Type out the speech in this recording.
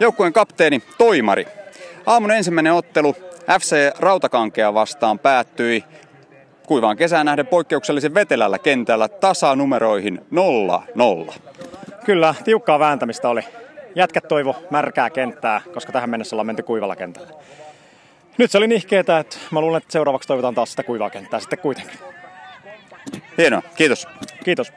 Joukkueen kapteeni Toimari. Aamun ensimmäinen ottelu FC Rautakankea vastaan päättyi kuivaan kesään nähden poikkeuksellisen vetelällä kentällä tasanumeroihin 0-0. Kyllä, tiukkaa vääntämistä oli. Jätkät toivo märkää kenttää, koska tähän mennessä ollaan menty kuivalla kentällä. Nyt se oli nihkeetä, että mä luulen, että seuraavaksi toivotaan taas sitä kuivaa kenttää sitten kuitenkin. Hienoa, kiitos. Kiitos.